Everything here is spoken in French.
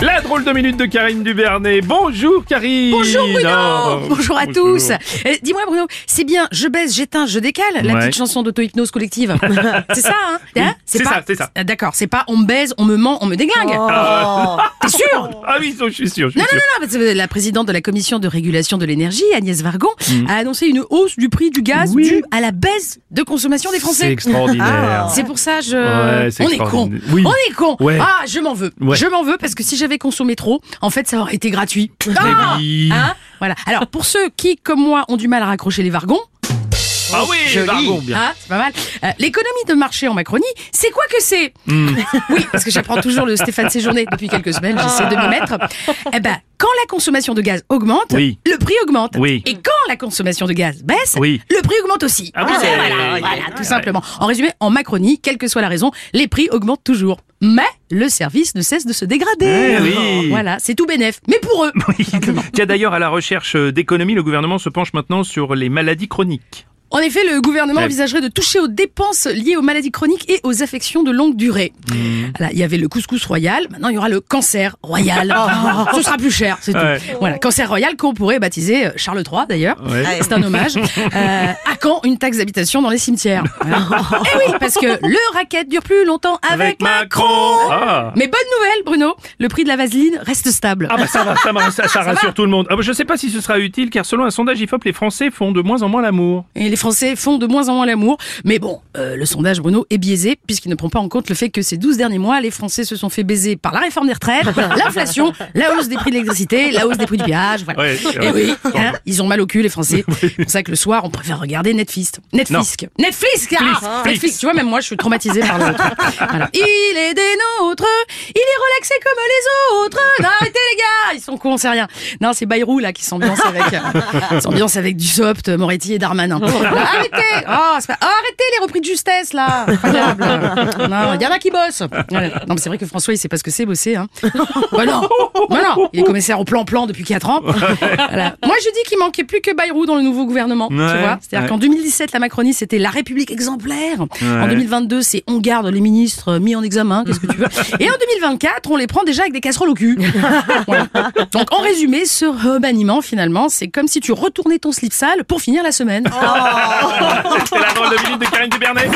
La drôle de minute de Karine Dubernet. Bonjour Karine. Bonjour Bruno Oh, Bonjour à bonjour. tous Euh, Dis-moi Bruno, c'est bien je baisse, j'éteins, je décale La Ouais. petite chanson d'auto-hypnose collective C'est ça hein, Hein c'est ça, c'est ça. Ah, D'accord, c'est pas on me baise, on me ment, on me déglingue T'es sûr? Ah oui, je suis sûr, je suis non, non, sûr. non, non, la présidente de la commission de régulation de l'énergie, Agnès Vargon, a annoncé une hausse du prix du gaz Mm. Oui. due à la baisse de consommation des C'est Français. extraordinaire. C'est pour ça, je. Ouais, c'est on est con. Oui. On est con. Ah, je m'en veux. Ouais. Je m'en veux parce que si j'avais consommé trop, en fait, ça aurait été gratuit. Ah. Hein voilà. Alors, pour ceux qui, comme moi, ont du mal à raccrocher les vargons, Ah oui, joli. Vargon, bien. Hein, c'est pas mal. Euh, L'économie de marché en Macronie, c'est quoi que c'est Hmm. Oui, parce que j'apprends toujours le Stéphane Séjourné depuis quelques semaines, j'essaie de m'y mettre. Eh ben, quand la consommation de gaz augmente, Oui. le prix augmente. Oui. Et quand la consommation de gaz baisse, Oui. le prix augmente aussi. Ah voilà, voilà, tout simplement. En résumé, en Macronie, quelle que soit la raison, les prix augmentent toujours. Mais le service ne cesse de se dégrader. Eh oui. Voilà, c'est tout bénef. Mais pour eux. Oui. Tiens, d'ailleurs, à la recherche d'économie, le gouvernement se penche maintenant sur les maladies chroniques. En effet, le gouvernement Ouais. envisagerait de toucher aux dépenses liées aux maladies chroniques et aux affections de longue durée. Voilà, il y avait le couscous royal, maintenant il y aura le cancer royal. Ce sera plus cher, c'est Ouais. tout. Voilà, cancer royal qu'on pourrait baptiser euh, Charles III d'ailleurs. Ouais. C'est un hommage. Euh, quand une taxe d'habitation dans les cimetières Eh oui, parce que le racket dure plus longtemps avec, Macron. Ah. Mais bonne nouvelle, Bruno, le prix de la vaseline reste stable. Ah bah ça va, ça, va, ça, ça rassure tout le monde. Ah bah je sais pas si ce sera utile car selon un sondage IFOP, les Français font de moins en moins l'amour. Et les Français font de moins en moins l'amour. Mais bon, euh, le sondage Bruno est biaisé puisqu'il ne prend pas en compte le fait que ces 12 derniers mois, les Français se sont fait baiser par la réforme des retraites, l'inflation, la hausse des prix de l'électricité, la hausse des prix du péage. Voilà. Ouais, Et vrai. oui, hein, ils ont mal au cul les Français. C'est pour ça que le soir, on préfère regarder Netflix. Netflix. Netflix, ah, Flix, Netflix. Flix. Tu vois, même moi, je suis traumatisée par le truc. Voilà. Il est des nôtres, il est relaxé comme les autres. Arrêtez les gars, sont cons, c'est rien. Non, c'est Bayrou là qui s'ambiance avec, euh, s'ambiance avec Dussopt, Moretti et Darmanin. Là, arrêtez, oh, pas- oh, arrêtez les repris de justesse là. Incroyable. Non, il y en a qui bossent. Voilà. Non, mais c'est vrai que François, il sait pas ce que c'est bosser. Hein. Bah non, bah non, il est commissaire au plan-plan depuis 4 ans. Voilà. Moi, je dis qu'il manquait plus que Bayrou dans le nouveau gouvernement. tu vois C'est-à-dire ouais. qu'en 2017, la Macronie, c'était la République exemplaire. En Ouais. 2022, c'est on garde les ministres mis en examen. Qu'est-ce que tu veux Et en 2024, on les prend déjà avec des casseroles au cul. Voilà. Donc, en résumé, ce remaniement, finalement, c'est comme si tu retournais ton slip sale pour finir la semaine. C'est la drôle de minute de Karine Dubernet.